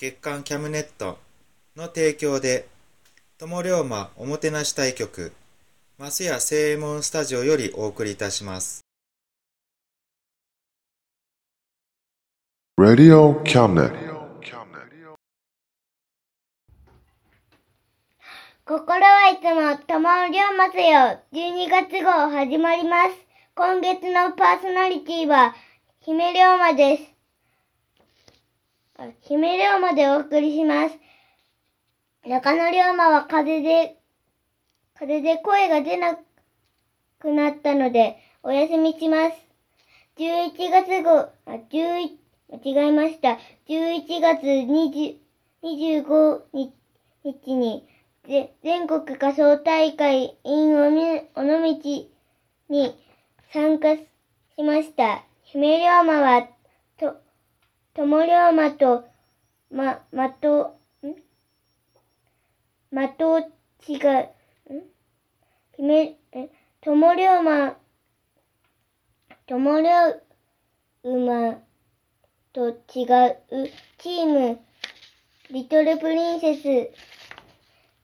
月刊キャムネットの提供で友龍馬おもてなし対局マスヤ正右衛門スタジオよりお送りいたします Radio Cabinet. 心はいつも友を龍ますよ。12月号始まります。今月のパーソナリティは、姫龍馬です。姫龍馬でお送りします。中野龍馬は風で、風で声が出なくなったので、お休みします。11月号、あ、11、間違えました。11月25日に、全国仮想大会 in 尾道に参加しました。姫龍馬は、友龍馬と、ま、まと、ん？まと違う、ん？姫、え、友龍馬、友龍馬と違うチーム、リトルプリンセス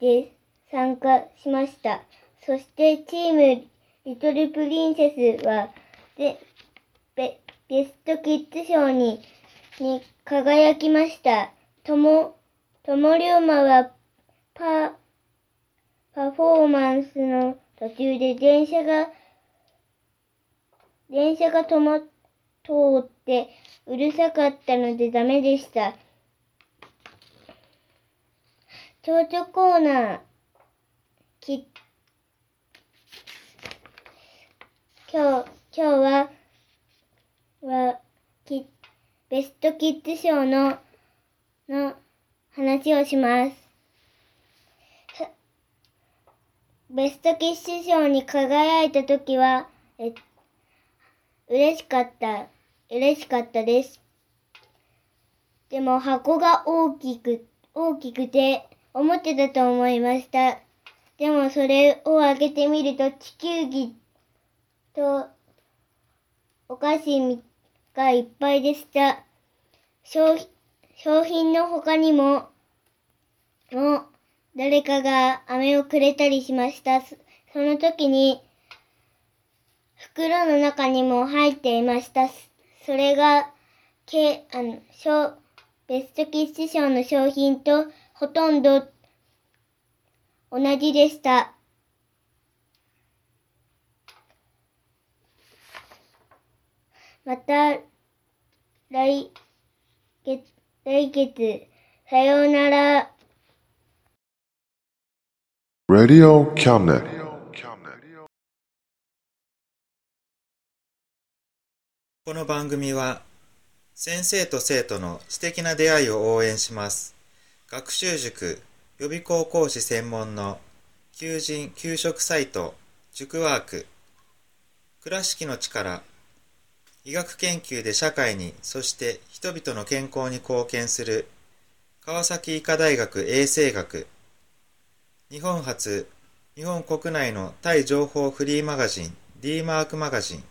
で参加しました。そしてチームリトルプリンセスはでベベストキッズ賞にに輝きました。とも、ともりゅうまはパ、パフォーマンスの途中で電車が、電車が止ま、通ってうるさかったのでダメでした。蝶々コーナー、き、今日、今日、は、き、ベストキッズ賞の、の話をします。ベストキッズ賞に輝いたときは、え、嬉しかった、嬉しかったです。でも箱が大きく、大きくて、思ってたと思いました。でもそれを開けてみると地球儀とお菓子がいっぱいでした。商品の他にも、も誰かが飴をくれたりしました。その時に袋の中にも入っていました。それが、け、あの、賞ベストキッズ賞の商品とほとんど同じでした。また、来、来月、さようなら。Radio Cabinet. この番組は先生と生徒の素敵な出会いを応援します学習塾予備校講師専門の求人・給食サイト塾ワーク倉敷の力医学研究で社会にそして人々の健康に貢献する川崎医科大学衛生学。日本初日本国内のタイ情報フリーマガジン D マークマガジン。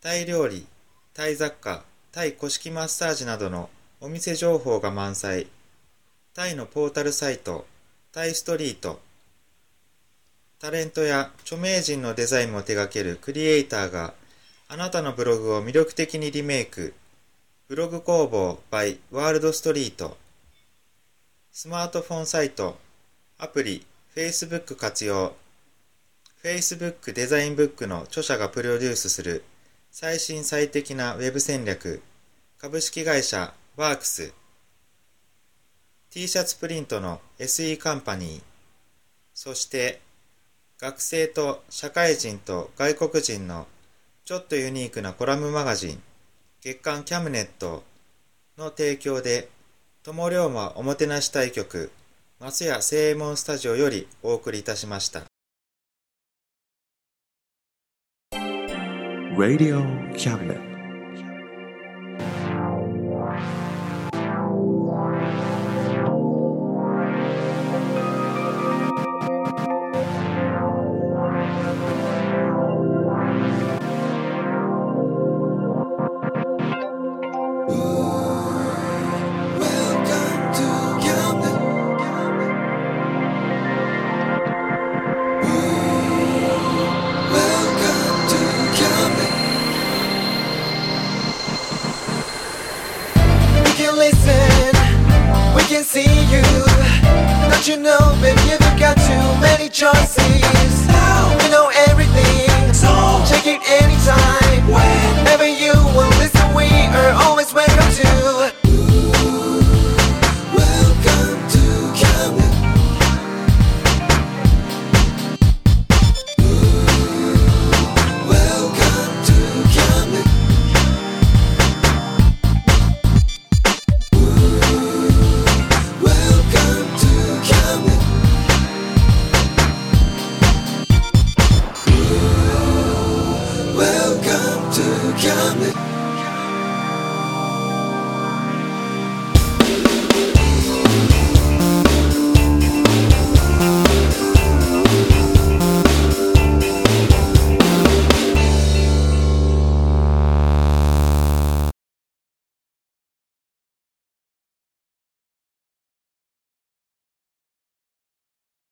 タイ料理、タイ雑貨、タイ古式マッサージなどのお店情報が満載。タイのポータルサイトタイストリート。タレントや著名人のデザインも手掛けるクリエイターがあなたのブログを魅力的にリメイク。ブログ工房 by ワールドストリート。スマートフォンサイト。アプリ。Facebook 活用。Facebook デザインブックの著者がプロデュースする。最新最適なウェブ戦略。株式会社ワークス。T シャツプリントの SE カンパニー。そして学生と社会人と外国人のちょっとユニークなコラムマガジン月刊キャムネットの提供で友龍馬おもてなし対局松屋正右衛門スタジオよりお送りいたしました Radio Cabinet. Choices.